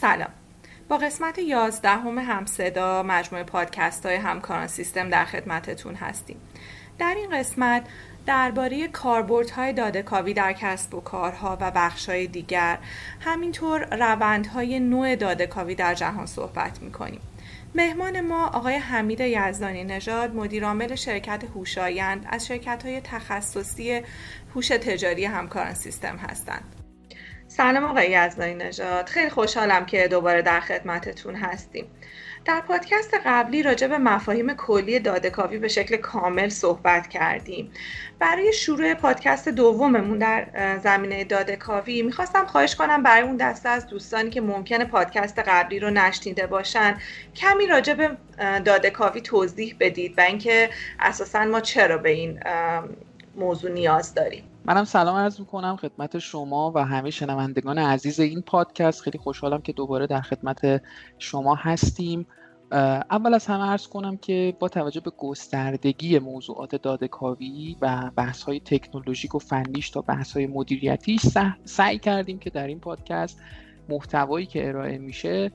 سلام. با قسمت 11 همه همصدا مجموعه پادکست های همکاران سیستم در خدمتتون هستیم. در این قسمت درباره کاربردهای داده کاوی در کسب و کارها و بخشهای دیگر همینطور روندهای نوع داده کاوی در جهان صحبت می‌کنیم. مهمان ما آقای حمید یزدانی نژاد مدیرعامل شرکت هوشایند از شرکت های تخصصی هوش تجاری همکاران سیستم هستند. سلام آقای یزدانی نژاد. خیلی خوشحالم که دوباره در خدمتتون هستیم. در پادکست قبلی راجع به مفاهیم کلی دادهکاوی به شکل کامل صحبت کردیم. برای شروع پادکست دوممون در زمینه دادهکاوی می‌خواستم خواهش کنم برای اون دسته از دوستانی که ممکنه پادکست قبلی رو نشنیده باشن کمی راجع به دادهکاوی توضیح بدید و اینکه اساسا ما چرا به این موضوع نیاز داریم. منم سلام عرض می‌کنم خدمت شما و همه شنوندگان عزیز این پادکست. خیلی خوشحالم که دوباره در خدمت شما هستیم. اول از همه عرض کنم که با توجه به گستردگی موضوعات دادهکاوی و بحث های تکنولوژیک و فنیش تا بحث های مدیریتی سعی کردیم که در این پادکست محتوایی که ارائه میشه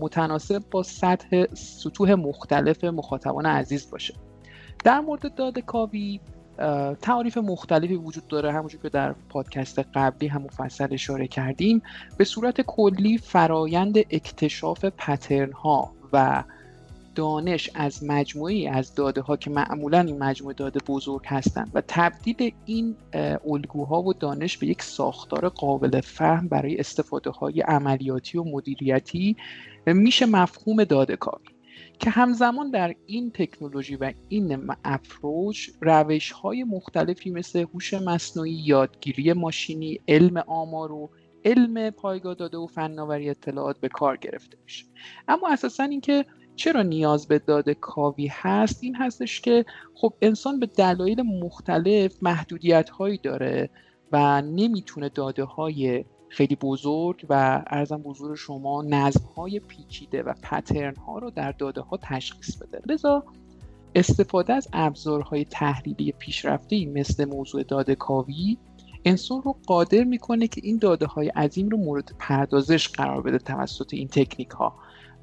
متناسب با سطح سطوح مختلف مخاطبان عزیز باشه. در مورد دادهکاوی تعاریف مختلفی وجود داره. همونجور که در پادکست قبلی هم مفصل اشاره کردیم به صورت کلی فرایند اکتشاف پترن ها و دانش از مجموعی از داده ها که معمولا این مجموعه داده بزرگ هستند و تبدیل این الگوها و دانش به یک ساختار قابل فهم برای استفاده های عملیاتی و مدیریتی میشه مفهوم داده کاری که همزمان در این تکنولوژی و این اپروچ روش های مختلفی مثل هوش مصنوعی یادگیری ماشینی علم آمار و علم پایگاه داده و فناوری اطلاعات به کار گرفته میشه. اما اساسا اینکه چرا نیاز به داده کاوی هست این هستش که خب انسان به دلایل مختلف محدودیت هایی داره و نمی‌تونه داده های خیلی بزرگ و ارزم بزرگ شما نظم های پیچیده و پترن ها رو در داده ها تشخیص بده. لذا استفاده از ابزارهای تحلیلی پیشرفته مثل موضوع داده کاوی انسان رو قادر می‌کنه که این داده های عظیم رو مورد پردازش قرار بده توسط این تکنیک ها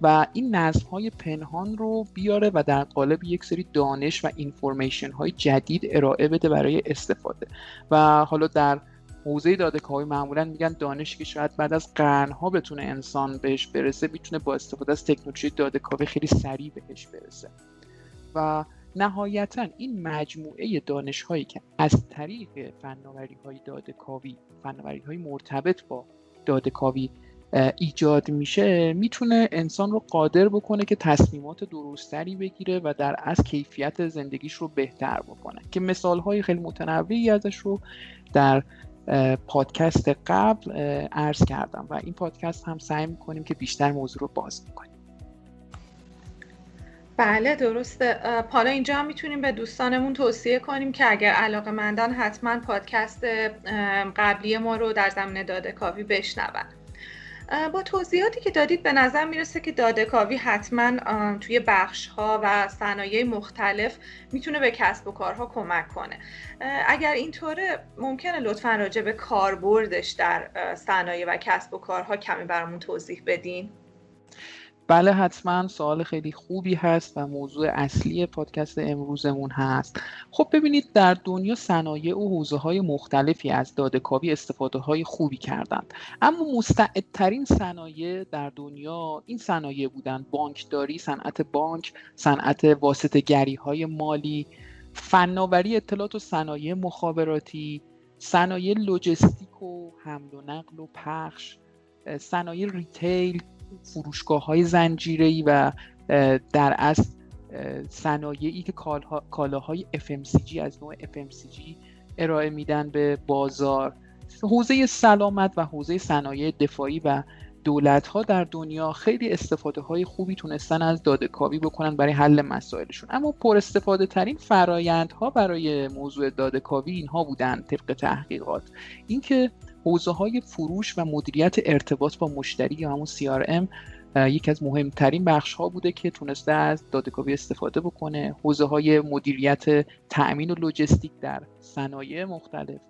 و این نظم های پنهان رو بیاره و در قالب یک سری دانش و اینفورمیشن های جدید ارائه بده برای استفاده. و حالا در حوزه داده کاوی معمولا میگن دانشی که شاید بعد از قرنها بتونه انسان بهش برسه می‌تونه با استفاده از تکنولوژی داده کاوی خیلی سریع بهش برسه. و نهایتا این مجموعه دانش هایی که از طریق فناوری های داده کاوی فناوری های مرتبط با داده کاوی ایجاد میشه می‌تونه انسان رو قادر بکنه که تصمیمات درستری بگیره و در از کیفیت زندگیش رو بهتر بکنه. که مثال های خیلی متنوعی ازش رو در پادکست قبل عرض کردم و این پادکست هم سعی می‌کنیم که بیشتر موضوع رو باز می‌کنیم. بله درسته. حالا اینجا هم می‌تونیم به دوستانمون توصیه کنیم که اگر علاقه مندن حتما پادکست قبلی ما رو در زمینه داده کافی بشنون. با توضیحاتی که دادید به نظر می‌رسه که داده کاوی حتما توی بخش ها و صنایع مختلف می‌تونه به کسب و کارها کمک کنه. اگر اینطوره ممکنه لطفا راجع به کاربردش در صنایع و کسب و کارها کمی برامون توضیح بدین. بله حتما. سوال خیلی خوبی هست و موضوع اصلی پادکست امروزمون هست. خب ببینید در دنیا صنایع و حوزه های مختلفی از دادهکاوی استفاده های خوبی کردند. اما مستعدترین صنایع در دنیا این صنایع بودن. بانکداری صنعت بانک صنعت واسطه گری های مالی فناوری اطلاعات و صنایع مخابراتی صنایع لوجستیک و حمل و نقل و پخش صنایع ریتیل. فروشگاه های زنجیری و در اصل صنایعی که کالاهای FMCG از نوع FMCG ارائه میدن به بازار. حوزه سلامت و حوزه صنایع دفاعی و دولت ها در دنیا خیلی استفاده های خوبی تونستن از داده کاوی بکنن برای حل مسائلشون. اما پر استفاده ترین فرایندها برای موضوع داده کاوی اینها بودن طبق تحقیقات. اینکه حوزه های فروش و مدیریت ارتباط با مشتری یا همون CRM یکی از مهمترین بخش ها بوده که تونسته از دادهکاوی استفاده بکنه. حوزه های مدیریت تأمین و لوجستیک در صنایع مختلف.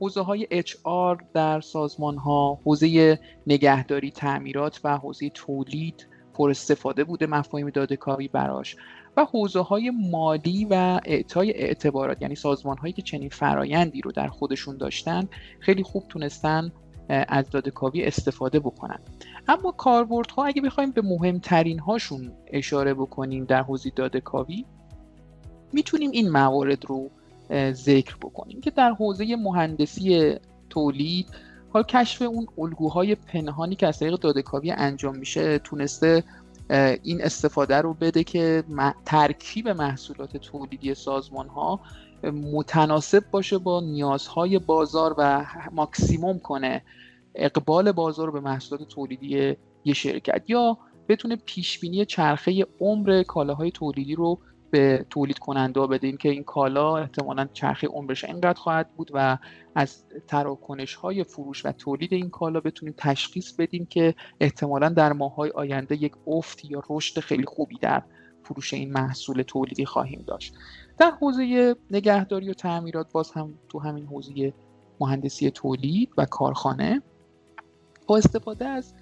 حوزه های HR در سازمان ها حوزه نگهداری تعمیرات و حوزه تولید پر استفاده بوده مفاهیم داده کاوی براش. و حوزه های مالی و اعطای اعتبارات یعنی سازمان هایی که چنین فرایندی رو در خودشون داشتن خیلی خوب تونستن از داده کاوی استفاده بکنن. اما کاربردها اگه بخوایم به مهمترین هاشون اشاره بکنیم در حوزه داده کاوی می‌تونیم این موارد رو ذکر بکنیم که در حوزه مهندسی تولید حال کشف اون الگوهای پنهانی که از طریق دادهکاوی انجام میشه تونسته این استفاده رو بده که ترکیب محصولات تولیدی سازمان ها متناسب باشه با نیازهای بازار و ماکسیموم کنه اقبال بازار به محصولات تولیدی یه شرکت. یا بتونه پیش بینی چرخه عمر کالاهای تولیدی رو به تولید کننده بدیم که این کالا احتمالا چرخه عمرش اینقدر خواهد بود و از تراکنش های فروش و تولید این کالا بتونیم تشخیص بدیم که احتمالا در ماهای آینده یک افت یا رشد خیلی خوبی در فروش این محصول تولیدی خواهیم داشت. در حوزه نگهداری و تعمیرات باز هم تو همین حوزه مهندسی تولید و کارخانه با استفاده از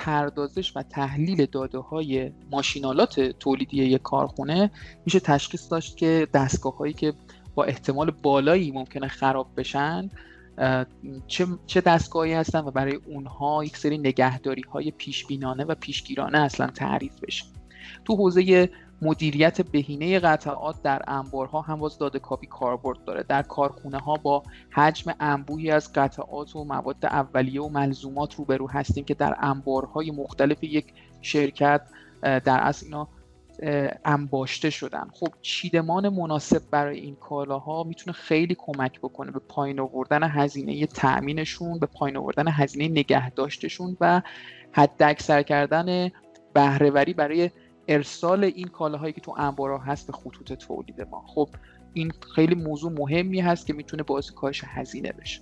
پردازش و تحلیل داده های ماشینالات تولیدی یک کارخونه میشه تشخیص داشت که دستگاه هایی که با احتمال بالایی ممکنه خراب بشن چه, چه دستگاهی هستن و برای اونها یک سری نگهداری های پیشبینانه و پیشگیرانه اصلا تعریف بشه. تو حوزه مدیریت بهینه قطعات در انبارها هم باز داده کاپی کاربرد داره. در کارخونه ها با حجم انبوهی از قطعات و مواد اولیه و ملزومات روبرو هستیم که در انبارهای مختلف یک شرکت در اصل اینا انباشته شدن. خب چیدمان مناسب برای این کالاها می‌تونه خیلی کمک بکنه به پایین آوردن هزینه تأمینشون به پایین آوردن هزینه نگه داشتشون و حد اکثر کردن بهرهوری برای ارسال این کالاهایی که تو انبارها هست به خطوط تولید ما. خب این خیلی موضوع مهمی هست که می‌تونه باعث کاهش هزینه بشه.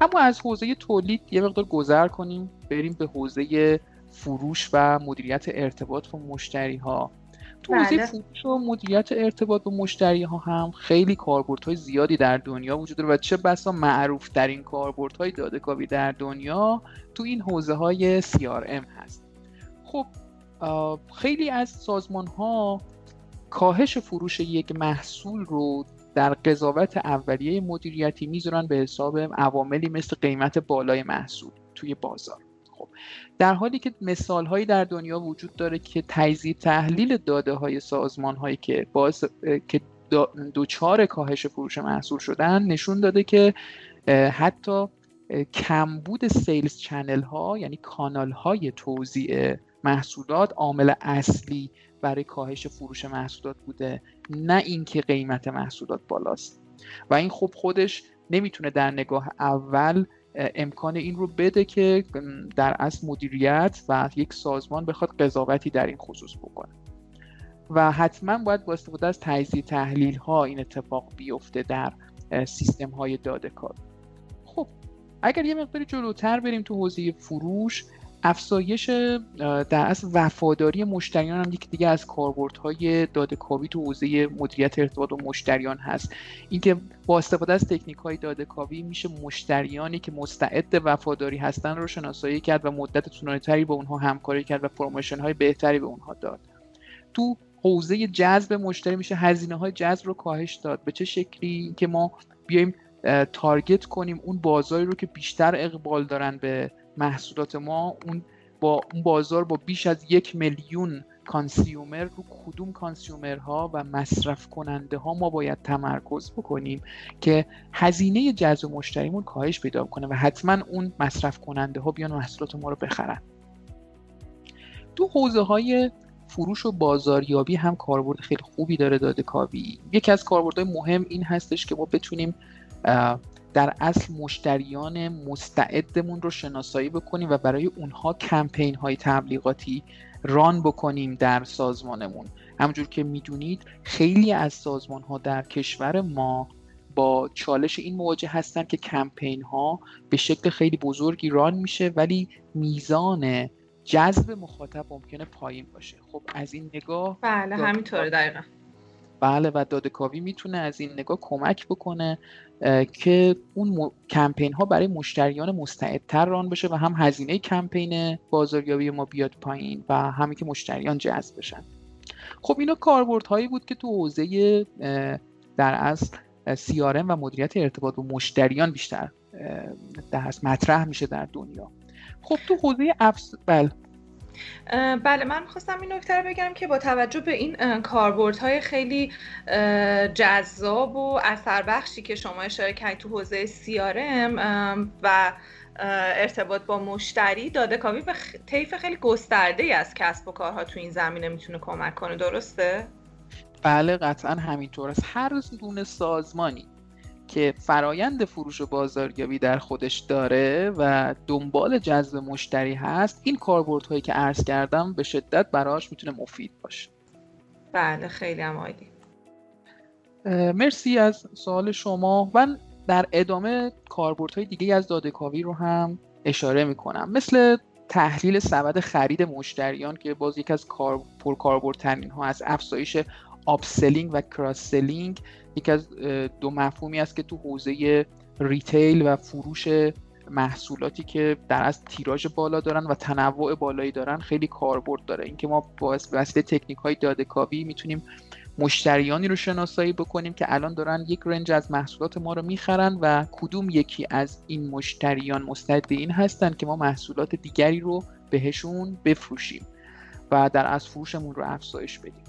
اما از حوزه تولید یه مقدار گذر کنیم بریم به حوزه فروش و مدیریت ارتباط با مشتری ها تو حوزه بله. فروش و مدیریت ارتباط با مشتری ها هم خیلی کاربردهای زیادی در دنیا وجود داره و چه بسا معروف در این کاربردهای داده در دنیا تو این حوزه های CRM هست. خب خیلی از سازمان ها کاهش فروش یک محصول رو در قضاوت اولیه مدیریتی می‌ذارن به حساب عواملی مثل قیمت بالای محصول توی بازار. خب در حالی که مثال هایی در دنیا وجود داره که تجزیه تحلیل داده های سازمان هایی که باعث که دوچار کاهش فروش محصول شدن نشون داده که حتی کمبود سیلز چنل ها یعنی کانال های توزیع محصولات عامل اصلی برای کاهش فروش محصولات بوده نه اینکه قیمت محصولات بالاست. و این خب خودش نمی‌تونه در نگاه اول امکان این رو بده که در اصل مدیریت و یک سازمان بخواد قضاوتی در این خصوص بکنه. و حتما باید با استفاده از تجزیه تحلیل ها این اتفاق بیفته در سیستم های داده کاوی. خب اگر یه مقداری جلوتر بریم تو حوزه فروش افزایش در اصل وفاداری مشتریان هم یکی دیگه از کاربردهای داده کاوی تو حوزه مدیریت ارتباط با مشتریان هست. اینکه با استفاده از تکنیک های داده کاوی میشه مشتریانی که مستعد وفاداری هستن رو شناسایی کرد و مدت طولانیتری با اونها همکاری کرد و promotion های بهتری به اونها داد. تو حوزه جذب مشتری میشه هزینه های جذب رو کاهش داد. به چه شکلی؟ که ما بیایم target کنیم اون بازاری رو که بیشتر اقبال دارن به محصولات ما اون با اون بازار با بیش از یک میلیون consumer رو کدوم consumer ها و مصرف کننده ها ما باید تمرکز بکنیم که هزینه جذب مشتریمون کاهش پیدا کنه و حتما اون مصرف کننده ها بیان محصولات ما رو بخرن. تو حوزه های فروش و بازاریابی هم کاربرد خیلی خوبی داره داده کاوی. یکی از کاربردهای مهم این هستش که ما بتونیم در اصل مشتریان مستعدمون رو شناسایی بکنیم و برای اونها کمپین های تبلیغاتی ران بکنیم در سازمانمون. همونجور که می‌دونید خیلی از سازمان ها در کشور ما با چالش این مواجه هستن که کمپین ها به شکل خیلی بزرگی ران میشه ولی میزان جذب مخاطب ممکنه پایین باشه. خب از این نگاه بله همینطوره دقیقا. بله و دادکاوی می‌تونه از این نگاه کمک بکنه که اون کمپین ها برای مشتریان مستعدتر ران بشه و هم هزینه کمپین بازاریابی ما بیاد پایین و همین که مشتریان جذب بشن. خب اینا کاربرد هایی بود که تو حوزه در اصل CRM و مدیریت ارتباط با مشتریان بیشتر در مطرح میشه در دنیا. خب تو حوزه افز بله. بله من خواستم این نکته رو بگم که با توجه به این های خیلی جذاب و اثر بخشی که شما اشاره کردید تو حوزه CRM و ارتباط با مشتری داده کاوی به طیف خیلی گسترده ای از کسب و کارها تو این زمینه می‌تونه کمک کنه درسته؟ بله قطعا همینطور است هر گونه سازمانی که فرایند فروش و بازاریابی در خودش داره و دنبال جذب مشتری هست این کاربردهایی که عرض کردم به شدت براش می‌تونه مفید باشه. بله خیلی هم عالی. مرسی از سوال شما. من در ادامه کاربردهای دیگه از دادهکاوی رو هم اشاره می‌کنم. مثل تحلیل سبد خرید مشتریان که باز یک از کار پرکاربردترین ها از افزایش upselling و cross selling یکی از دو مفهومی است که تو حوزه retail و فروش محصولاتی که در اصل تیراژ بالا دارن و تنوع بالایی دارن خیلی کاربرد داره. اینکه ما با وسیله تکنیک های داده کاوی می‌تونیم مشتریانی رو شناسایی بکنیم که الان دارن یک range از محصولات ما رو می‌خرن و کدوم یکی از این مشتریان مستعد این هستن که ما محصولات دیگری رو بهشون بفروشیم و در از فروشمون رو افزایش بدیم.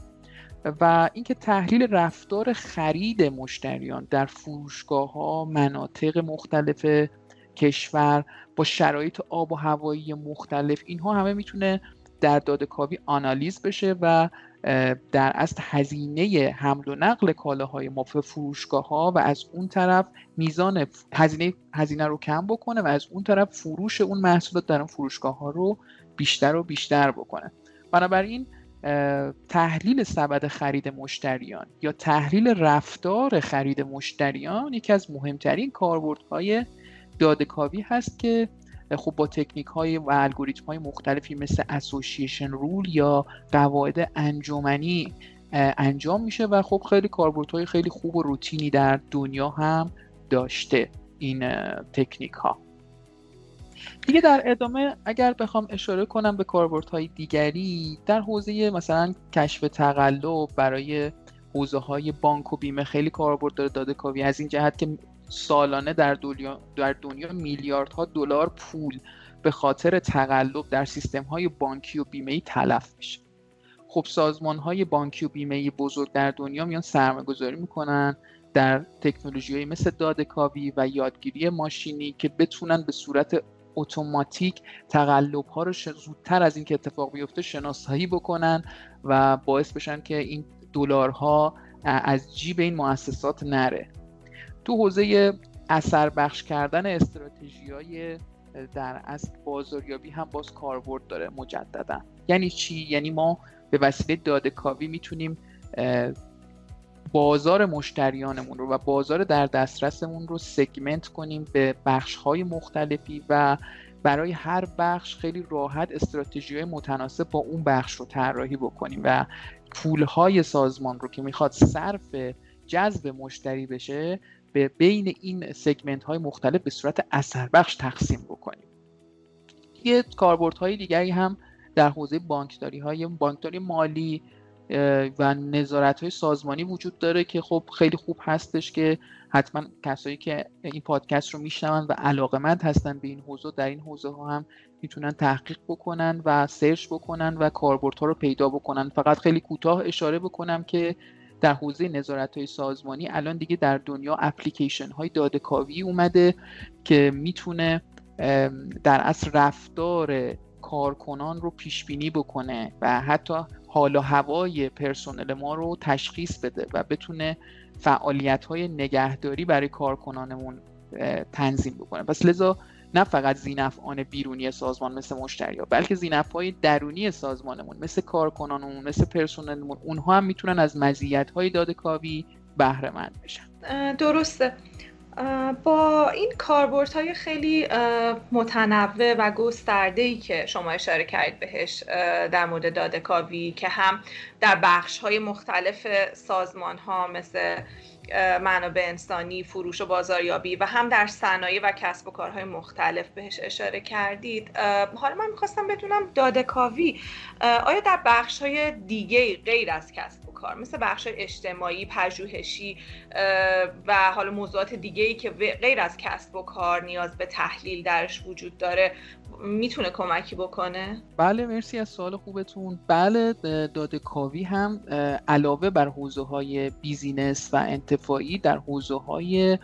و اینکه تحلیل رفتار خرید مشتریان در فروشگاه ها مناطق مختلف کشور با شرایط آب و هوایی مختلف اینها همه می‌تونه در دادکاوی آنالیز بشه و در اصل هزینه حمل و نقل کالاهای ما به فروشگاه ها و از اون طرف میزان هزینه هزینه رو کم بکنه و از اون طرف فروش اون محصولات در اون فروشگاه ها رو بیشتر و بیشتر بکنه. بنابراین تحلیل سبد خرید مشتریان یا تحلیل رفتار خرید مشتریان یکی از مهمترین کاربردهای دادکاوی هست که خب با تکنیک های و الگوریتم های مختلفی مثل اسوسییشن رول یا قواعد انجمنی انجام میشه و خب خیلی کاربردهای خیلی خوب و روتینی در دنیا هم داشته این تکنیک ها دیگه در ادامه اگر بخوام اشاره کنم به کاربردهای دیگری در حوزه مثلا کشف تقلب برای حوزه های بانک و بیمه خیلی کاربرد داره داده کاوی. از این جهت که سالانه در دنیا در دنیا میلیاردها دلار پول به خاطر تقلب در سیستم های بانکی و بیمه تلف میشه. خب سازمان های بانکی و بیمه بزرگ در دنیا میان سرمایه گذاری می‌کنن در تکنولوژی مثل دادکاوی و یادگیری ماشینی که بتونن به صورت اتوماتیک تقلب ها رو زودتر از اینکه اتفاق بیفته شناسایی بکنن و باعث بشن که این دلارها از جیب این مؤسسات نره. تو حوزه اثر بخش کردن استراتژی های در اصل بازاریابی هم باز کاربرد داره مجددا. یعنی چی؟ یعنی ما به وسیله داده کاوی می‌تونیم بازار مشتریانمون رو و بازار در دسترسمون رو سگمنت کنیم به بخش های مختلفی و برای هر بخش خیلی راحت استراتژی های متناسب با اون بخش رو طراحی بکنیم و پول های سازمان رو که می‌خواد صرف جذب مشتری بشه به بین این سگمنت های مختلف به صورت اثر بخش تقسیم بکنیم. یه های دیگری هم در حوزه بانکداری های بانکداری مالی و نظارت های سازمانی وجود داره که خب خیلی خوب هستش که حتما کسایی که این پادکست رو میشنون و علاقمند هستن به این حوزه در این حوزه ها هم می‌تونن تحقیق بکنن و سرچ بکنن و کاربردها رو پیدا بکنن. فقط خیلی کوتاه اشاره بکنم که در حوزه نظارت های سازمانی الان دیگه در دنیا اپلیکیشن های دادکاوی اومده که می‌تونه در اصل رفتار کارکنان رو پیش بینی بکنه و حتی حال و هوای پرسنل ما رو تشخیص بده و بتونه فعالیت های نگهداری برای کارکنانمون تنظیم بکنه. پس لذا نه فقط زینفعان بیرونی سازمان مثل مشتری بلکه زینف های درونی سازمانمون مثل کارکنانمون مثل پرسنلمون اونها هم می‌تونن از مزیت های داده کاوی بهره مند بشن درسته. با این کاربرد های خیلی متنوع و گسترده ای که شما اشاره کردید بهش در مورد داده کاوی که هم در بخش های مختلف سازمان ها مثل منابع انسانی فروش و بازاریابی و هم در صنایع و کسب و کارهای مختلف بهش اشاره کردید. حالا من می‌خواستم بدونم داده کاوی آیا در بخش های دیگه غیر از کسب کار مثل بخش اجتماعی پژوهشی و حالا موضوعات دیگه ای که غیر از کسب و کار نیاز به تحلیل درش وجود داره می‌تونه کمکی بکنه؟ بله مرسی از سوال خوبتون. بله داده کاوی هم علاوه بر حوزه های بیزینس و انتفاعی در حوزه های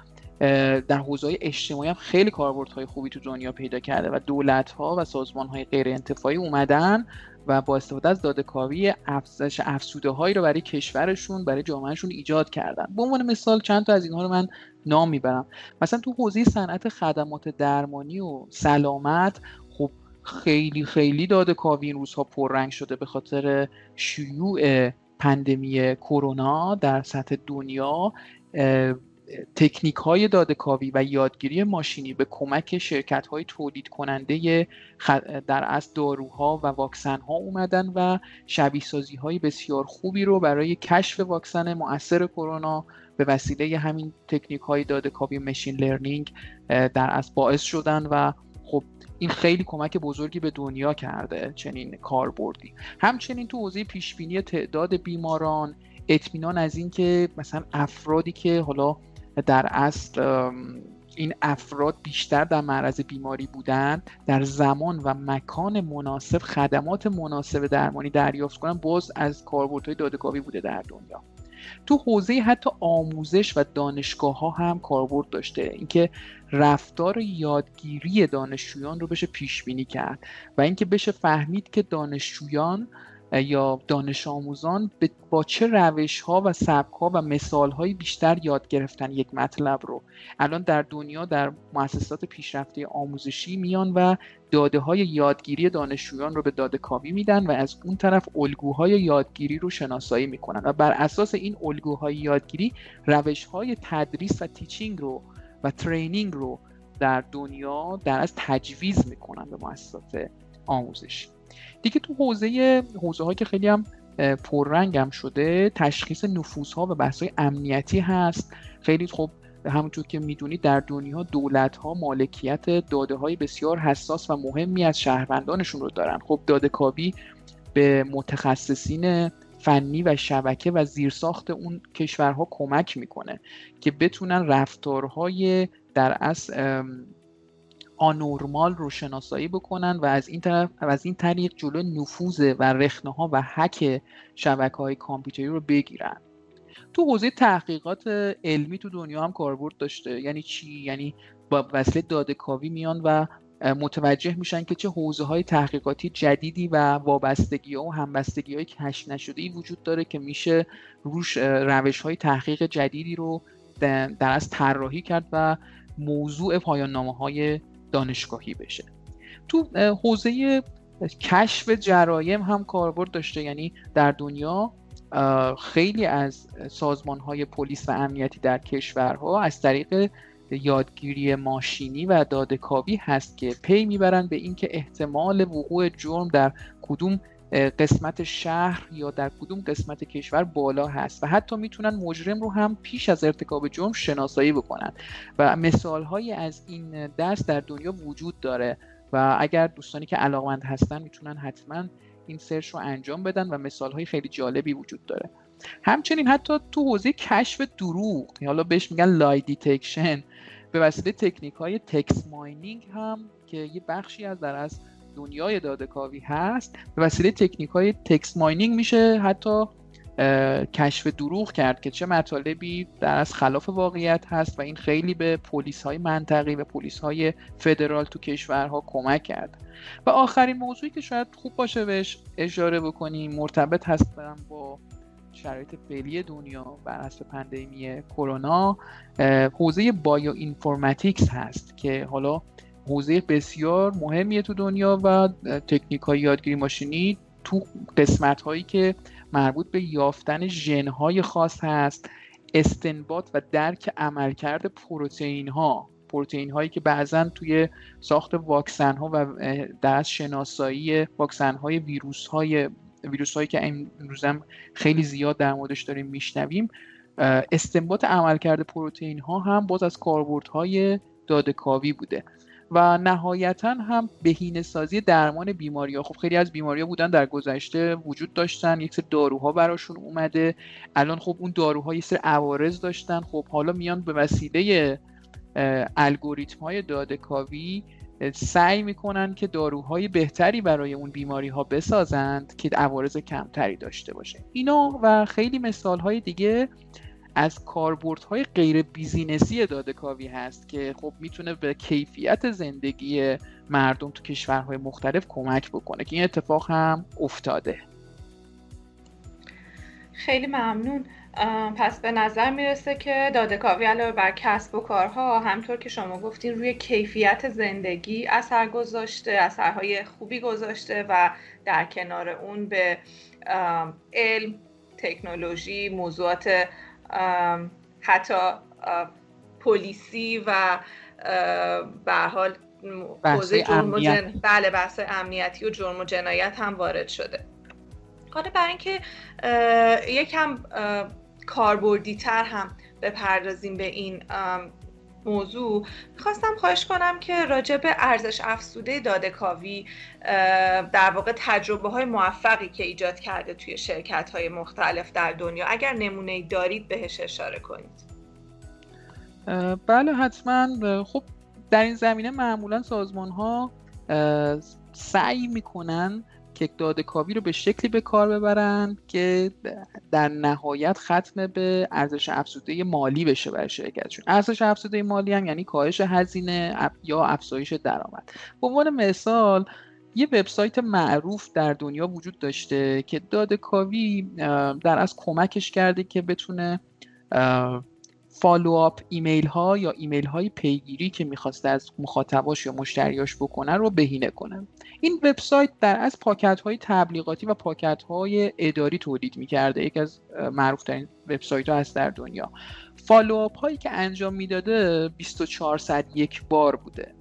در حوزه های اجتماعی هم خیلی کاربردهای خوبی تو دنیا پیدا کرده و دولت ها و سازمان های غیر انتفاعی اومدن. و با استفاده از داده کاوی افزایش افسوده هایی رو برای کشورشون برای جامعهشون ایجاد کردن. به عنوان مثال چند تا از اینها رو من نام می‌برم. مثلا تو حوزه صنعت خدمات درمانی و سلامت خب خیلی خیلی داده کاوی این روزها پررنگ شده به خاطر شیوع پندمی کرونا در سطح دنیا تکنیک های داده کاوی و یادگیری ماشینی به کمک شرکت های تولید کننده در اصل داروها و واکسن ها اومدن و شبیه سازی های بسیار خوبی رو برای کشف واکسن مؤثر کرونا به وسیله همین تکنیک های داده کاوی مشین لرنینگ در اصل باعث شدن و خب این خیلی کمک بزرگی به دنیا کرده چنین کاربردی. همچنین تو حوزه پیش بینی تعداد بیماران اطمینان از اینکه مثلا افرادی که حالا در اصل این افراد بیشتر در معرض بیماری بودند در زمان و مکان مناسب خدمات مناسب درمانی دریافت کنن باز از کاربردهای دادگاهی بوده در دنیا. تو حوزه حتی آموزش و دانشگاه ها هم کاربرد داشته. اینکه رفتار یادگیری دانشجویان رو بشه پیش بینی کرد و اینکه بشه فهمید که دانشجویان یا دانش آموزان با چه روش ها و سبک ها و مثال های بیشتر یاد گرفتن یک مطلب رو. الان در دنیا در مؤسسات پیشرفته آموزشی میان و داده های یادگیری دانشجویان رو به داده کاوی میدن و از اون طرف الگوهای یادگیری رو شناسایی می‌کنن و بر اساس این الگوهای یادگیری روش های تدریس و تیچینگ رو و ترینینگ رو در دنیا در از تجویز می‌کنن به مؤسسات آموزشی. دیگه تو حوزه حوزه های که خیلی هم پررنگم شده تشخیص نفوذ ها و بحث های امنیتی هست. خیلی خب همونطور که می‌دونید در دنیا دولت ها مالکیت داده های بسیار حساس و مهمی از شهروندانشون رو دارن. خب داده کابی به متخصصین فنی و شبکه و زیرساخت اون کشورها کمک می‌کنه که بتونن رفتارهای در اصل آنورمال رو شناسایی بکنن و از این طرف و از این طریق جلو نفوذ و رخنه ها و حک شبکه های کامپیوتری رو بگیرن. تو حوزه تحقیقات علمی تو دنیا هم کاربرد داشته. یعنی چی؟ یعنی با وسیله داده کاوی میان و متوجه میشن که چه حوزه های تحقیقاتی جدیدی و وابستگی ها و همبستگی های کشف نشده ای وجود داره که میشه روش روش های تحقیق جدیدی رو در از طراحی کرد و موضوع پایان نامه های دانشگاهی بشه. تو حوزه کشف جرایم هم کاربرد داشته. یعنی در دنیا خیلی از سازمان های پلیس و امنیتی در کشورها از طریق یادگیری ماشینی و دادکاوی هست که پی می‌برند به اینکه احتمال وقوع جرم در کدوم قسمت شهر یا در کدوم قسمت کشور بالا هست و حتی می‌تونن مجرم رو هم پیش از ارتکاب جرم شناسایی بکنن. و مثال از این دست در دنیا وجود داره و اگر دوستانی که علاقمند هستن می‌تونن حتما این search رو انجام بدن و مثال های خیلی جالبی وجود داره. همچنین حتی تو حوزه کشف دروغ حالا بهش میگن lie detection به وسیله تکنیک های text mining هم که یه بخشی از در از دنیای داده کاوی هست. به وسیله تکنیک های تکس ماینینگ میشه حتی کشف دروغ کرد که چه مطالبی در از خلاف واقعیت هست و این خیلی به پلیس های منطقی و پلیس های فدرال تو کشورها کمک کرد. و آخرین موضوعی که شاید خوب باشه بهش اشاره بکنیم مرتبط هست با شرایط فعلی دنیا بر اساس پندمی کرونا. حوزه bioinformatics هست که حالا حوزه بسیار مهمیه تو دنیا و تکنیک های یادگیری ماشینی تو قسمت هایی که مربوط به یافتن ژن های خاص هست استنباط و درک عملکرد پروتئین ها پروتئین هایی که بعضا توی ساخت واکسن ها و در شناسایی واکسن های ویروس های ویروس هایی که امروز هم خیلی زیاد در موردش داریم میشنویم استنباط عملکرد پروتئین ها هم باز از کاربردهای دادکاوی بوده. و نهایتا هم بهینه سازی درمان بیماری ها خب خیلی از بیماری ها بودن در گذشته وجود داشتن یک سری داروها براشون اومده. الان خب اون داروها یک سری عوارض داشتن. خب حالا میان به وسیله الگوریتم های دادکاوی سعی می‌کنن که داروهای بهتری برای اون بیماری ها بسازند که عوارض کمتری داشته باشه. اینا و خیلی مثال های دیگه از های غیر بیزینسی دادکاوی هست که خب می‌تونه به کیفیت زندگی مردم تو کشورهای مختلف کمک بکنه که این اتفاق هم افتاده. خیلی ممنون. پس به نظر می‌رسه که دادکاوی علاوه بر کسب و کارها همطور که شما گفتین روی کیفیت زندگی اثر گذاشته اثرهای خوبی گذاشته و در کنار اون به علم تکنولوژی موضوعات حتی پلیسی و به حال حوزه جرم و جن... بله بحث امنیتی و جرم و جنایت هم وارد شده. حالا برای اینکه یکم کاربردی تر هم بپردازیم به این موضوع. می‌خواستم خواهش کنم که راجع به ارزش افزوده دادکاوی در واقع تجربه های موفقی که ایجاد کرده توی شرکت های مختلف در دنیا اگر نمونه دارید بهش اشاره کنید. بله حتما. خب در این زمینه معمولا سازمان ها سعی می‌کنن که دادکاوی رو به شکلی به کار ببرن که در نهایت ختم به ارزش افزوده مالی بشه برای شرکتشون. ارزش افزوده مالی هم یعنی کاهش هزینه یا افزایش درآمد. به عنوان مثال یه وبسایت معروف در دنیا وجود داشته که داده‌کاوی در اصل کمکش کرده که بتونه follow email ها یا ایمیل های پیگیری که می‌خواسته از مخاطباش یا مشتریاش بکنن رو بهینه کنن این وبسایت در اصل پاکت های تبلیغاتی و پاکت های اداری تولید می‌کرده. یکی از معروف ترین وبسایت ها هست در دنیا. follow-up هایی که انجام می‌داده 24 ساعت یک بار بوده.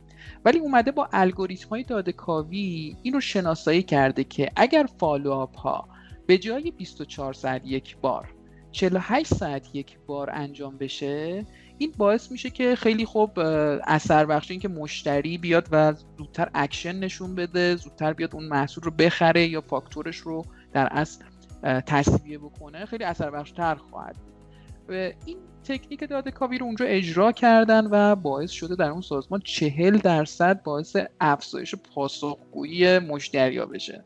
ولی اومده با الگوریتم های داده‌کاوی این رو شناسایی کرده که اگر follow-up ها به جای 24 ساعت یک بار 48 ساعت یک بار انجام بشه این باعث میشه که خیلی خوب اثر بخشی که مشتری بیاد و زودتر اکشن نشون بده زودتر بیاد اون محصول رو بخره یا فاکتورش رو در اصل تسویه بکنه خیلی اثر بخشتر خواهد این تکنیک داده کاوی رو اونجا اجرا کردن و باعث شده در اون سازمان چهل درصد باعث افزایش پاسخگویی مشتریا بشه.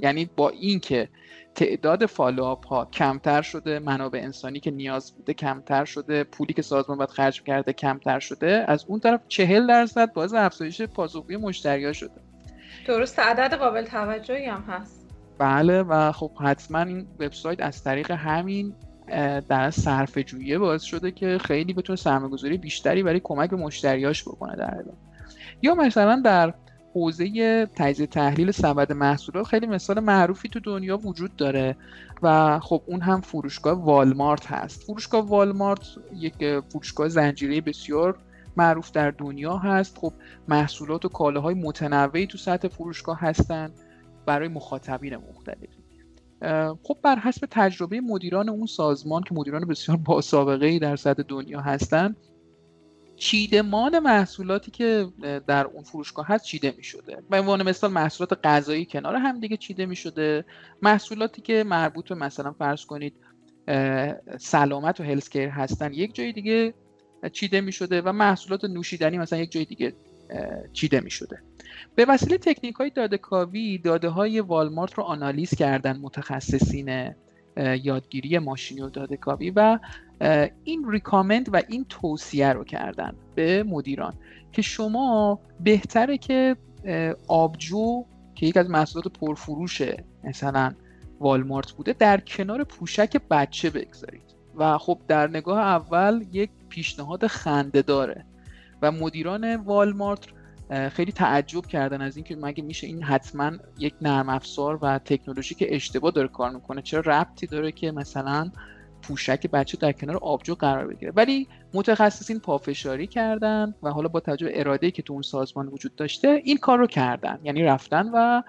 یعنی با اینکه تعداد فالوآپ ها کمتر شده منابع انسانی که نیاز بوده کمتر شده پولی که سازمان باید خرج کرده کمتر شده از اون طرف چهل درصد باز افزایش پاسخگویی مشتریا شده. درست عدد قابل توجهی هم هست. بله و خب حتما این وبسایت از طریق همین در صرف جویه باعث شده که خیلی بتونه سرمایه‌گذاری بیشتری برای کمک به مشتریاش بکنه در یا مثلا در حوزه تجزیه تحلیل سبد محصولات خیلی مثال معروفی تو دنیا وجود داره. و خب اون هم فروشگاه والمارت هست. فروشگاه والمارت یک فروشگاه زنجیره بسیار معروف در دنیا هست. خب محصولات و کالاهای متنوعی تو سطح فروشگاه هستن برای مخاطبین مختلفی خب بر حسب تجربه مدیران اون سازمان که مدیران بسیار با سابقه ای در سطح دنیا هستند چیدمان محصولاتی که در اون فروشگاه هست چیده می شده به عنوان مثال محصولات غذایی کنار هم دیگه چیده می شده محصولاتی که مربوط به مثلا فرض کنید سلامت و هلسکیر هستن یک جای دیگه چیده می شده و محصولات نوشیدنی مثلا یک جای دیگه چیده می شده به وسیله تکنیک های داده کاوی داده های والمارت رو آنالیز کردن متخصصین یادگیری ماشینی و داده کاوی و این ریکامند و این توصیه رو کردن به مدیران که شما بهتره که آبجو که یک از محصولات پرفروش مثلا والمارت بوده در کنار پوشک بچه بگذارید. و خب در نگاه اول یک پیشنهاد خنده داره. و مدیران والمارت خیلی تعجب کردن از اینکه مگه میشه این حتما یک نرم افزار و تکنولوژی که اشتباه داره کار می‌کنه چرا ربطی داره که مثلا پوشک بچه در کنار آبجو قرار بگیره. ولی متخصصین پافشاری کردن و حالا با توجه به اراده که تو اون سازمان وجود داشته این کار رو کردن. یعنی رفتن و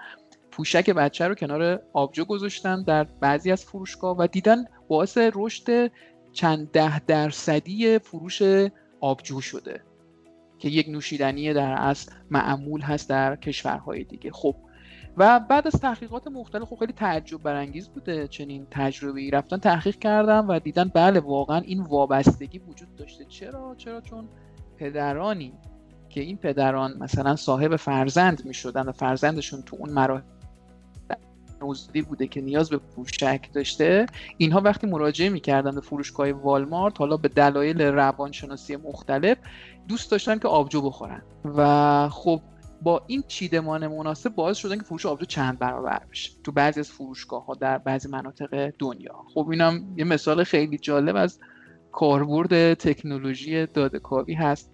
پوشک بچه رو کنار آبجو گذاشتن در بعضی از فروشگاه و دیدن باعث رشد چند ده درصدی فروش آبجو شده که یک نوشیدنی در اصل معمول هست در کشورهای دیگه. خب و بعد از تحقیقات مختلف خب خیلی تعجب برانگیز بوده چنین تجربه ای رفتن تحقیق کردم و دیدن بله واقعا این وابستگی وجود داشته. چرا؟ چرا؟ چون پدرانی که این پدران مثلا صاحب فرزند می شدن و فرزندشون تو اون مراحل نوزدی بوده که نیاز به پوشک داشته اینها وقتی مراجعه می‌کردن به فروشگاه والمارت حالا به دلایل روانشناسی مختلف دوست داشتن که آبجو بخورن. و خب با این چیدمان مناسب باعث شدن که فروش آبجو چند برابر بشه. تو بعضی از فروشگاه ها در بعضی مناطق دنیا. خب اینم یه مثال خیلی جالب از کاربرد تکنولوژی دادهکاوی هست.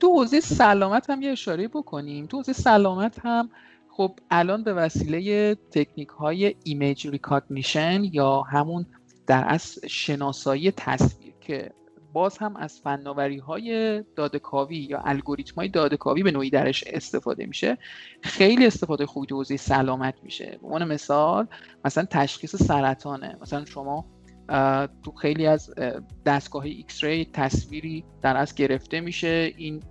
تو حوزه سلامت هم یه اشاره بکنیم. تو حوزه سلامت هم خب الان به وسیله تکنیک های image recognition یا همون در اصل شناسایی تصویر که باز هم از فناوری های داده‌کاوی یا الگوریتم های دادکاوی به نوعی درش استفاده میشه. خیلی استفاده خوبی تو سلامت میشه. به عنوان مثال مثلا تشخیص سرطانه. مثلا شما تو خیلی از دستگاه X-ray تصویری در اصل گرفته میشه. این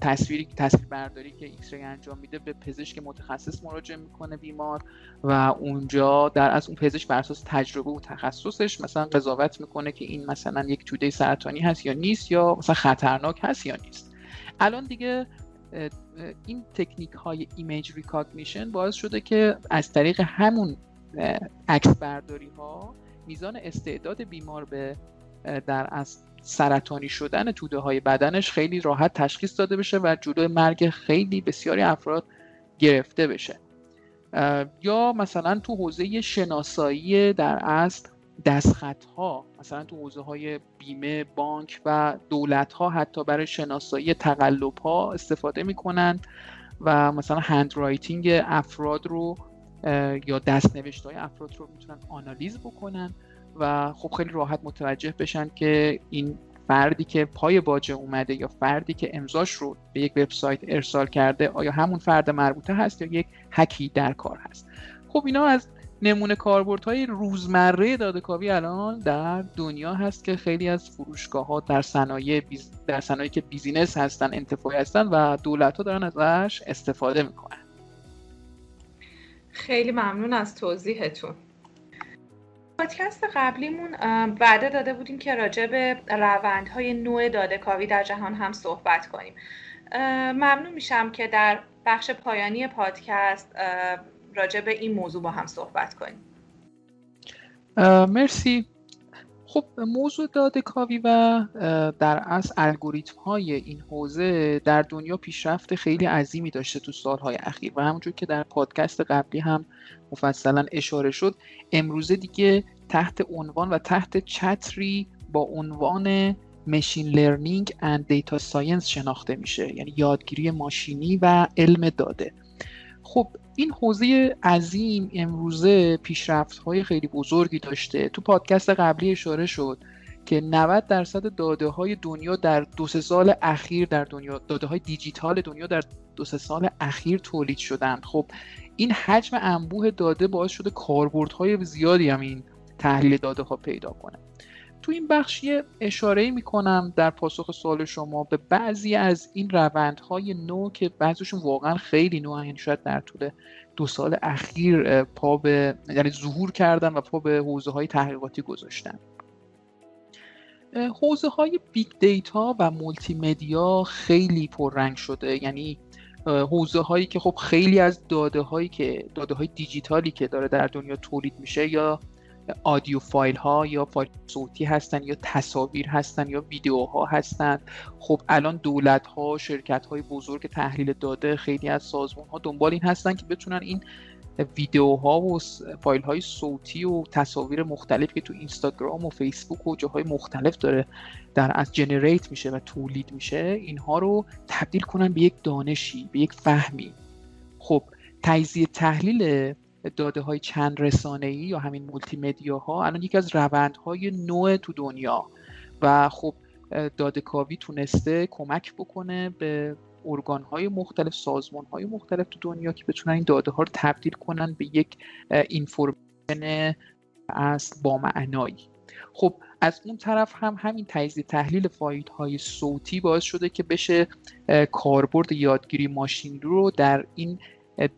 تصویری تصویر برداری که ایکس انجام میده به پزشک متخصص مراجعه می‌کنه بیمار و اونجا در اصل اون پزشک بر اساس تجربه و تخصصش مثلا قضاوت می‌کنه که این مثلا یک توده سرطانی هست یا نیست یا مثلا خطرناک هست یا نیست. الان دیگه این تکنیک های image recognition باعث شده که از طریق همون عکس برداری ها میزان استعداد بیمار به در اصل سرطانی شدن توده های بدنش خیلی راحت تشخیص داده بشه و جلوی مرگ خیلی بسیاری افراد گرفته بشه. یا مثلا تو حوزه شناسایی در اصل دستخط ها مثلا تو حوزه های بیمه بانک و دولت ها حتی برای شناسایی تقلب ها استفاده می‌کنن و مثلا handwriting افراد رو یا دستنوشته های افراد رو می‌تونن آنالیز بکنن. و خب خیلی راحت متوجه بشن که این فردی که پای باجه اومده یا فردی که امضاش رو به یک وبسایت ارسال کرده آیا همون فرد مربوطه هست یا یک هکی در کار هست؟ خب اینا از نمونه کاربردهای روزمره داده‌کاوی الان در دنیا هست که خیلی از فروشگاه ها در صنایع biz... در صنایعی که business هستن انتفاعی هستن و دولت ها دارن ازش استفاده می‌کنن. خیلی ممنون از توضیحتون. پادکست قبلیمون وعده داده بودیم که راجع به روندهای نوع داده کاوی در جهان هم صحبت کنیم. ممنون میشم که در بخش پایانی پادکست راجع به این موضوع با هم صحبت کنیم. مرسی. خب موضوع داده کاوی و در اصل الگوریتم های این حوزه در دنیا پیشرفت خیلی عظیمی داشته تو سالهای اخیر و همونجور که در پادکست قبلی هم مفصلا اشاره شد امروزه دیگه تحت عنوان و تحت چتری با عنوان machine learning and data science شناخته میشه. یعنی یادگیری ماشینی و علم داده. خب این حوزه عظیم امروزه پیشرفت های خیلی بزرگی داشته. تو پادکست قبلی اشاره شد که 90 درصد داده های دنیا در دو سه سال اخیر در دنیا داده های دیجیتال دنیا در دو سه سال اخیر تولید شدند. خب این حجم انبوه داده باعث شده کاربردهای زیادی هم این تحلیل داده ها پیدا کنه. تو این بخش یه اشاره می کنم در پاسخ سوال شما به بعضی از این روندهای نو که بعضیشون واقعا خیلی نو یعنی شاید در طول دو سال اخیر پا به یعنی ظهور کردن و پا به حوزه های تحقیقاتی گذاشتن. حوزه های big data و مولتی مدیا خیلی پررنگ شده. یعنی حوزه هایی که خب خیلی از داده هایی که داده های دیجیتالی که داره در دنیا تولید میشه یا آدیو فایل ها یا فایل صوتی هستن یا تصاویر هستن یا ویدیوها هستن. خب الان دولت ها شرکت های بزرگ تحلیل داده خیلی از سازمان ها دنبال این هستن که بتونن این ویدیوها و فایل های صوتی و تصاویر مختلف که تو اینستاگرام و فیسبوک و جاهای مختلف داره در اصل generate میشه و تولید میشه اینها رو تبدیل کنن به یک دانشی به یک فهمی. خب تجزیه تحلیل داده های چند رسانه ای یا همین مولتی مدیا ها الان یکی از روندهای نو تو دنیا. و خب داده کاوی تونسته کمک بکنه به ارگان های مختلف سازمان های مختلف تو دنیا که بتونن این داده ها رو تبدیل کنن به یک information از بامعنایی خب از اون طرف هم همین تجزیه تحلیل فایل های صوتی باعث شده که بشه کاربرد یادگیری ماشین رو در این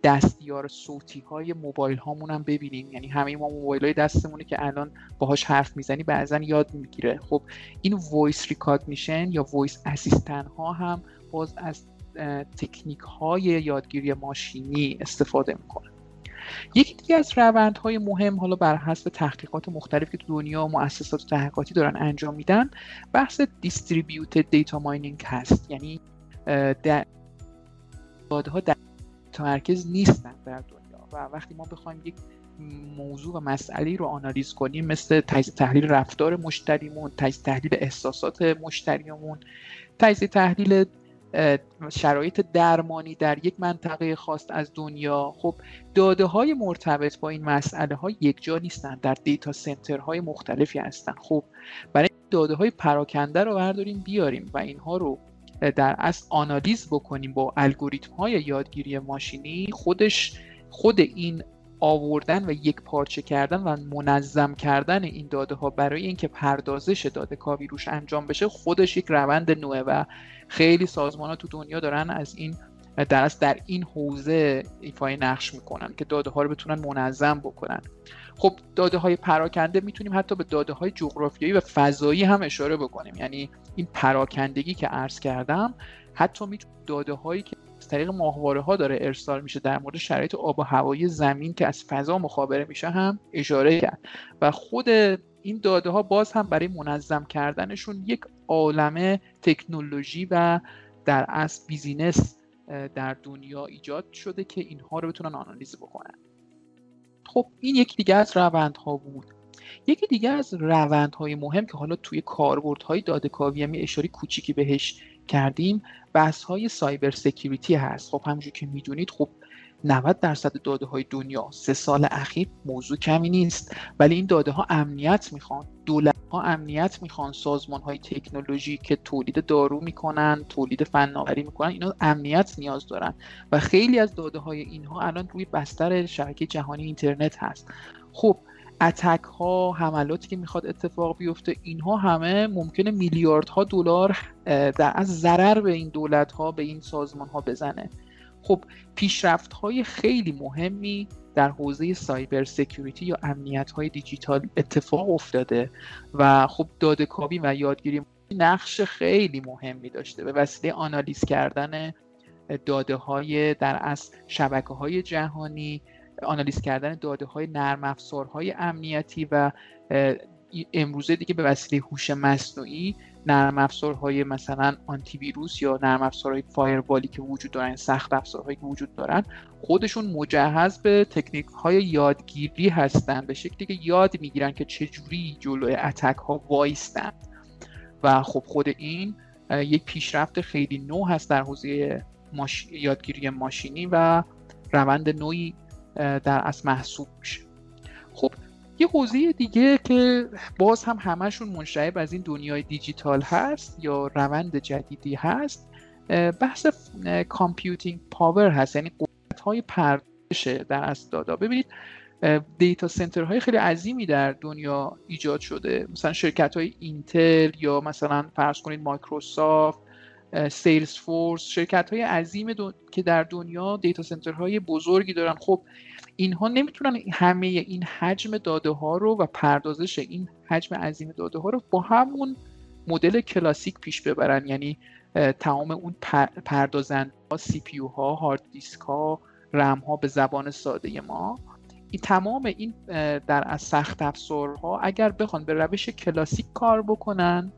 دستیار صوتی های موبایل هامون هم ببینیم یعنی همه ما موبایل های دستمونه که الان باهاش حرف می‌زنی بعضا یاد می‌گیره. خب این voice recognition یا voice assistant ها هم باز از تکنیک های یادگیری ماشینی استفاده می‌کنه یکی دیگه از روندهای مهم حالا بر حسب تحقیقات مختلف که تو دنیا مؤسسات تحقیقاتی دارن انجام میدن بحث دیستریبیوتد دیتا ماینینگ هست. یعنی داده ها در مرکز نیستن در دنیا. و وقتی ما بخوایم یک موضوع و مسئله رو آنالیز کنیم مثل تجزیه تحلیل رفتار مشتریمون تجزیه تحلیل احساسات مشتریمون تجزیه تحلیل شرایط درمانی در یک منطقه خاص از دنیا خب داده های مرتبط با این مسئله ها یک جا نیستند در دیتا های مختلفی هستند خب برای داده های پراکنده رو برداریم بیاریم و اینها رو در اصل آنالیز بکنیم با الگوریتم های یادگیری ماشینی خودش خود این آوردن و یک پارچه کردن و منظم کردن این داده ها برای اینکه پردازش داده کاوی روش انجام بشه خودش یک روند نوعه و خیلی سازمان ها تو دنیا دارن از این در در این حوزه ایفای نقش می‌کنن که داده ها رو بتونن منظم بکنن. خب داده های پراکنده می‌تونیم حتی به داده های جغرافیایی و فضایی هم اشاره بکنیم. یعنی این پراکندگی که عرض کردم حتی می‌تونیم داده هایی که از طریق ماهواره ها داره ارسال میشه در مورد شرایط آب و هوایی زمین که از فضا مخابره میشه هم اشاره کرد. و خود این داده ها باز هم برای منظم کردنشون یک عالمه تکنولوژی و در اصل business در دنیا ایجاد شده که اینها رو بتونن آنالیز بکنن. خب این یکی دیگه از روندها بود. یکی دیگه از روندهای مهم که حالا توی کاربردهای داده کاوی هم اشاره کوچیکی بهش کردیم بحث های cyber security هست. خب همونجور که می‌دونید خب 90 درصد داده های دنیا سه سال اخیر موضوع کمی نیست. ولی این داده ها امنیت می‌خوان دولت ها امنیت می‌خوان سازمان های تکنولوژی که تولید دارو می‌کنن تولید فناوری می‌کنن اینا امنیت نیاز دارن. و خیلی از داده های اینها الان روی بستر شبکه جهانی اینترنت هست. خب attack ها حملاتی که می‌خواد اتفاق بیفته اینها همه ممکنه میلیاردها دلار در از ضرر به این دولت ها به این سازمان ها بزنه. خب پیشرفت های خیلی مهمی در حوزه cyber security یا امنیت های دیجیتال اتفاق افتاده و خب داده کاوی و یادگیری نقش خیلی مهمی داشته به وسیله آنالیز کردن داده های در از شبکه های جهانی آنالیز کردن داده های نرم افزارهای امنیتی و امروزه دیگه به وسیله هوش مصنوعی نرم افزارهای مثلا آنتی ویروس یا نرم افزارهای فایروالی که وجود دارن سخت افزارهایی که وجود دارن خودشون مجهز به تکنیک های یادگیری هستن به شکلی که یاد می‌گیرن که چجوری جلوی اتک ها وایستن و خب خود این یک پیشرفت خیلی نو هست در حوزه یادگیری ماشینی و روند نویی در اصل محسوب میشه. خب یه حوزه دیگه که باز هم همشون منشعب از این دنیای دیجیتال هست یا روند جدیدی هست بحث computing power هست یعنی قدرت های پردازش در اصل داده ببینید data center های خیلی عظیمی در دنیا ایجاد شده. مثلا شرکت های اینتل یا مثلا فرض کنید مایکروسافت سیلز فورس شرکت های عظیم که در دنیا data center های بزرگی دارن. خب اینها نمی‌تونن همه این حجم داده ها رو و پردازش این حجم عظیم داده ها رو با همون مدل کلاسیک پیش ببرن. یعنی تمام اون پردازنده ها CPU ها هارد دیسک ها رم ها به زبان ساده ما. این تمام این در اصل سخت افزارها اگر بخوان به روش کلاسیک کار بکنن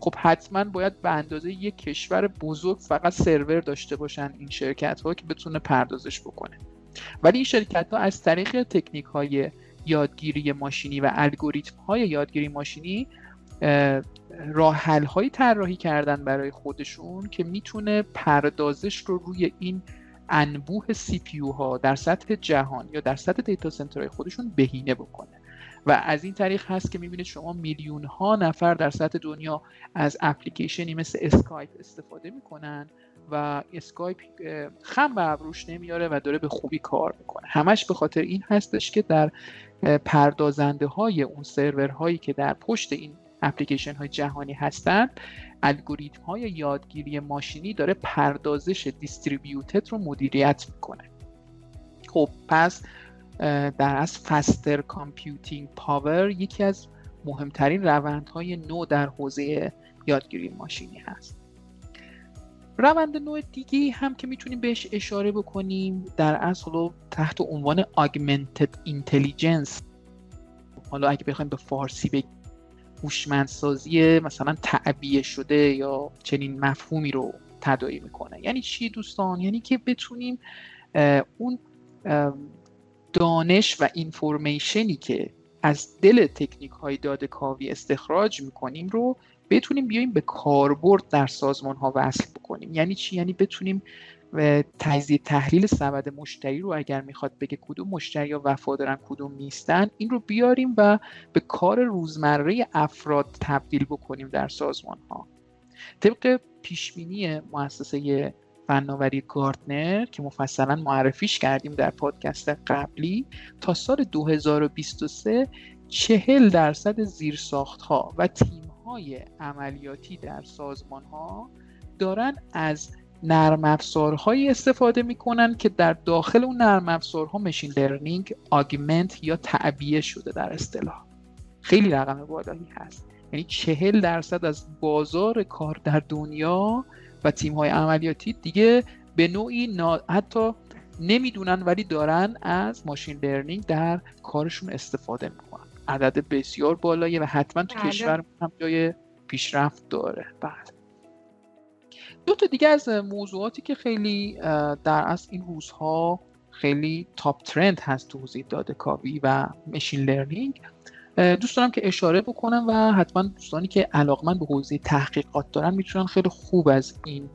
خب حتما باید به اندازه یک کشور بزرگ فقط سرور داشته باشن این شرکت ها که بتونه پردازش بکنه. ولی این شرکت ها از طریق تکنیک های یادگیری ماشینی و الگوریتم های یادگیری ماشینی راه حل هایی طراحی کردن برای خودشون که می‌تونه پردازش رو روی این انبوه سی پی ها در سطح جهان یا در سطح دیتا سنترهای خودشون بهینه بکنه. و از این طریق هست که می‌بینید شما میلیون ها نفر در سطح دنیا از اپلیکیشنی مثل اسکایپ استفاده می‌کنن و اسکایپ خم به ابروش نمیاره و داره به خوبی کار می‌کنه. همش به خاطر این هستش که در پردازنده های اون سرورهایی که در پشت این اپلیکیشن های جهانی هستند الگوریتم های یادگیری ماشینی داره پردازش distributed رو مدیریت می‌کنه. خب پس در اصل faster computing power یکی از مهمترین روندهای نو در حوزه یادگیری ماشینی هست. روند نو دیگه هم که می‌تونیم بهش اشاره بکنیم در اصل تحت عنوان augmented intelligence. حالا اگه بخوایم به فارسی بگیم هوشمندسازی مثلا تعبیه شده یا چنین مفهومی رو تداعی می‌کنه. یعنی چی دوستان؟ یعنی که بتونیم اون دانش و اینفورمیشنی که از دل تکنیک های داده کاوی استخراج می‌کنیم رو بتونیم بیایم به کاربرد در سازمان ها وصل بکنیم. یعنی چی؟ یعنی بتونیم تجزیه تحلیل سبد مشتری رو اگر می‌خواد بگه کدوم مشتری یا وفادارن کدوم نیستن این رو بیاریم و به کار روزمره افراد تبدیل بکنیم در سازمان ها طبق پیشبینی مؤسسه فناوری گارتنر که مفصلا معرفیش کردیم در پادکست قبلی تا سال 2023 چهل درصد زیرساخت ها و تیم های عملیاتی در سازمان ها دارن از نرم افزارهایی استفاده می‌کنن که در داخل اون نرم افزارها machine learning augment یا تعبیه شده در اصطلاح. خیلی رقم بالایی هست. یعنی چهل درصد از بازار کار در دنیا و تیم های عملیاتی دیگه به نوعی نا... حتی نمی‌دونن ولی دارن از machine learning در کارشون استفاده می‌کنن. عدد بسیار بالاییه و حتما تو بله. کشور هم جای پیشرفت داره. بله. دو تا دیگه از موضوعاتی که خیلی در اصل این روزها خیلی top trend هست تو حوزه داده کاوی و machine learning دوست دارم که اشاره بکنم و حتما دوستانی که علاقمند به حوزه تحقیقات دارن می‌تونن خیلی خوب از این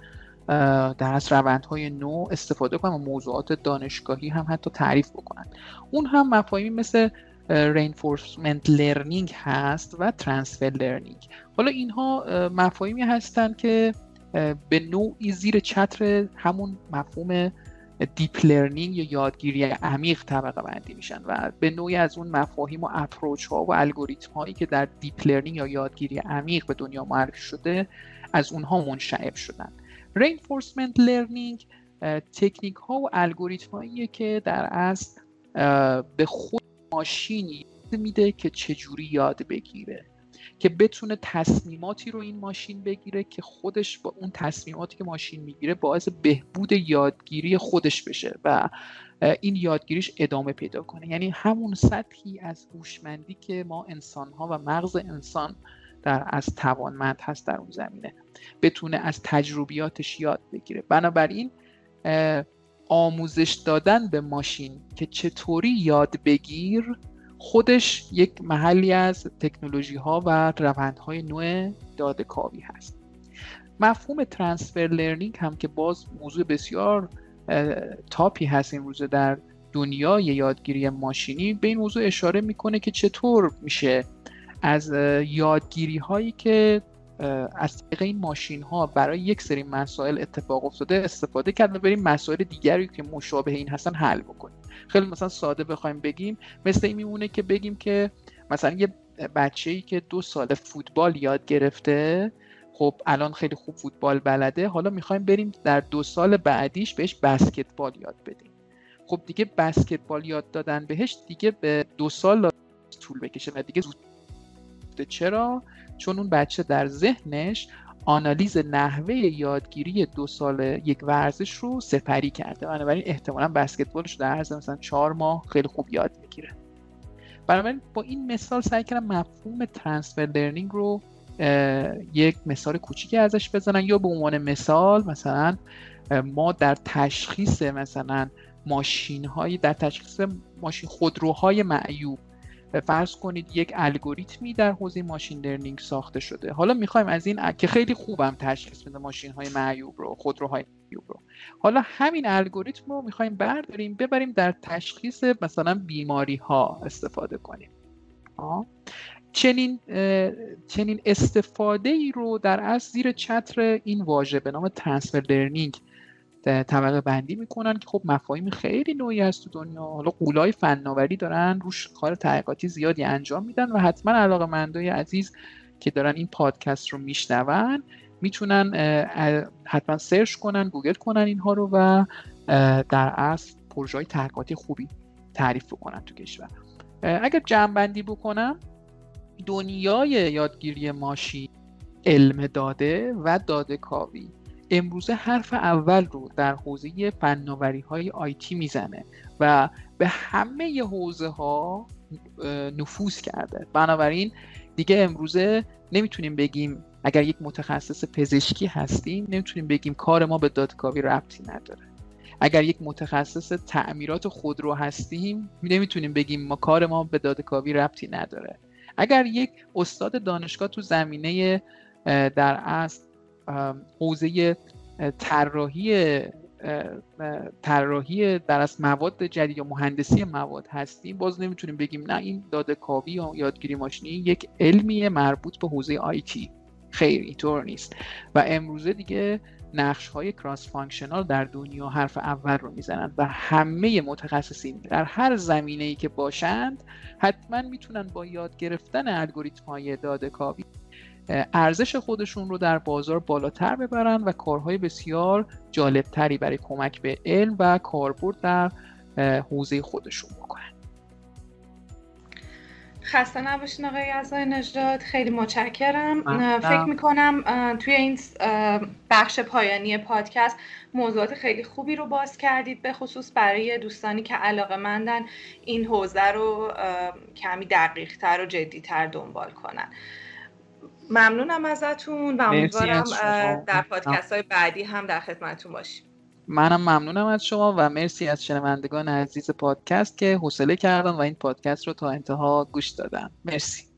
در اصل روندهای نو استفاده کنن و موضوعات دانشگاهی هم حتی تعریف بکنن. اون هم مفاهیمی مثل reinforcement learning هست و transfer learning. حالا اینها مفاهیمی هستند که به نوعی زیر چتر همون مفهوم deep learning یا یادگیری عمیق طبقه بندی میشن و به نوعی از اون مفاهیم و approach ها و الگوریتم هایی که در deep learning یا یادگیری عمیق به دنیا معرفی شده از اونها منشعب شدن. reinforcement learning تکنیک ها و الگوریتم هایی که در اصل به خود ماشینی میده که چجوری یاد بگیره که بتونه تصمیماتی رو این ماشین بگیره که خودش با اون تصمیماتی که ماشین می‌گیره باعث بهبود یادگیری خودش بشه و این یادگیریش ادامه پیدا کنه. یعنی همون سطحی از هوشمندی که ما انسان ها و مغز انسان در از توانمند هست در اون زمینه بتونه از تجربیاتش یاد بگیره. بنابراین آموزش دادن به ماشین که چطوری یاد بگیر خودش یک محلی از تکنولوژی ها و روندهای نوع داده کاوی هست. مفهوم ترانسفر لرنینگ هم که باز موضوع بسیار تاپی هست این روزه در دنیای یادگیری ماشینی به این موضوع اشاره می‌کنه که چطور میشه از یادگیری هایی که از طریق این ماشین ها برای یک سری مسائل اتفاق افتاده استفاده کرد و بریم مسائل دیگری که مشابه این هستن حل بکنیم. خیلی مثلا ساده بخوایم بگیم مثل این میمونه که بگیم که مثلا یه بچه ای که دو سال فوتبال یاد گرفته خب الان خیلی خوب فوتبال بلده حالا می‌خوایم بریم در دو سال بعدیش بهش بسکتبال یاد بدیم. خب دیگه بسکتبال یاد دادن بهش دیگه به دو سال طول بکشه و دیگه زود. چرا؟ چون اون بچه در ذهنش آنالیز نحوه یادگیری دو سال یک ورزش رو سپری کرده. بنابراین احتمالا بسکتبالش در عرض مثلا چهار ماه خیلی خوب یاد می‌گیره. بنابراین با این مثال سعی کردم مفهوم ترانسفر لرنینگ رو یک مثال کوچیکی ازش بزنن یا به عنوان مثال مثلا ما در تشخیص مثلا ماشین های در تشخیص ماشین خودروهای معیوب فرض کنید یک الگوریتمی در حوزه machine learning ساخته شده. حالا می‌خوایم از این که خیلی خوبم تشخیص میده ماشین های معیوب رو خودروهای معیوب رو. حالا همین الگوریتم رو می‌خوایم برداریم ببریم در تشخیص مثلا بیماری ها استفاده کنیم. چنین چنین استفاده ای رو در اصل زیر چتر این واژه به نام transfer learning طبقه بندی می‌کنن که خب مفاهیم خیلی نویی هست تو دنیا. حالا غولای فناوری دارن روش کار تحقیقاتی زیادی انجام میدن و حتما علاقه مندای عزیز که دارن این پادکست رو میشنون می‌تونن حتما search کنن گوگل کنن اینها رو و در اصل پروژه تحقیقاتی خوبی تعریف بکنن تو کشور. اگر جمع بندی بکنم دنیای یادگیری ماشین علم داده و داده کاوی امروزه حرف اول رو در حوزه فناوری های آیتی می‌زنه و به همه حوزه ها نفوذ کرده. بنابراین دیگه امروزه نمی‌تونیم بگیم اگر یک متخصص پزشکی هستیم نمی‌تونیم بگیم کار ما به دادکاوی ربطی نداره. اگر یک متخصص تعمیرات خودرو هستیم نمی‌تونیم بگیم ما کار ما به دادکاوی ربطی نداره. اگر یک استاد دانشگاه تو زمینه در اصل حوزه طراحی طراحی در از مواد جدید یا مهندسی مواد هستیم. باز نمی‌تونیم بگیم نه این داده کاوی یا یادگیری ماشینی یک علمی مربوط به حوزه IT خیر اینطور نیست. و امروزه دیگه نقش های cross functional در دنیا حرف اول رو می‌زنند و همه متخصصین در هر زمینه ای که باشند حتما می‌تونن با یاد گرفتن الگوریتم های داده کاوی ارزش خودشون رو در بازار بالاتر ببرن و کارهای بسیار جالبتری برای کمک به علم و کاربرد در حوزه خودشون بکنن. خسته نباشین آقای ازای نجات خیلی متشکرم. فکر می‌کنم توی این بخش پایانی پادکست موضوعات خیلی خوبی رو باز کردید به خصوص برای دوستانی که علاقه مندن این حوزه رو کمی دقیق تر و جدیتر دنبال کنن. ممنونم ازتون و امیدوارم در پادکست های بعدی هم در خدمتتون باشیم. منم ممنونم از شما و مرسی از شنوندگان عزیز پادکست که حوصله کردن و این پادکست رو تا انتها گوش دادن. مرسی.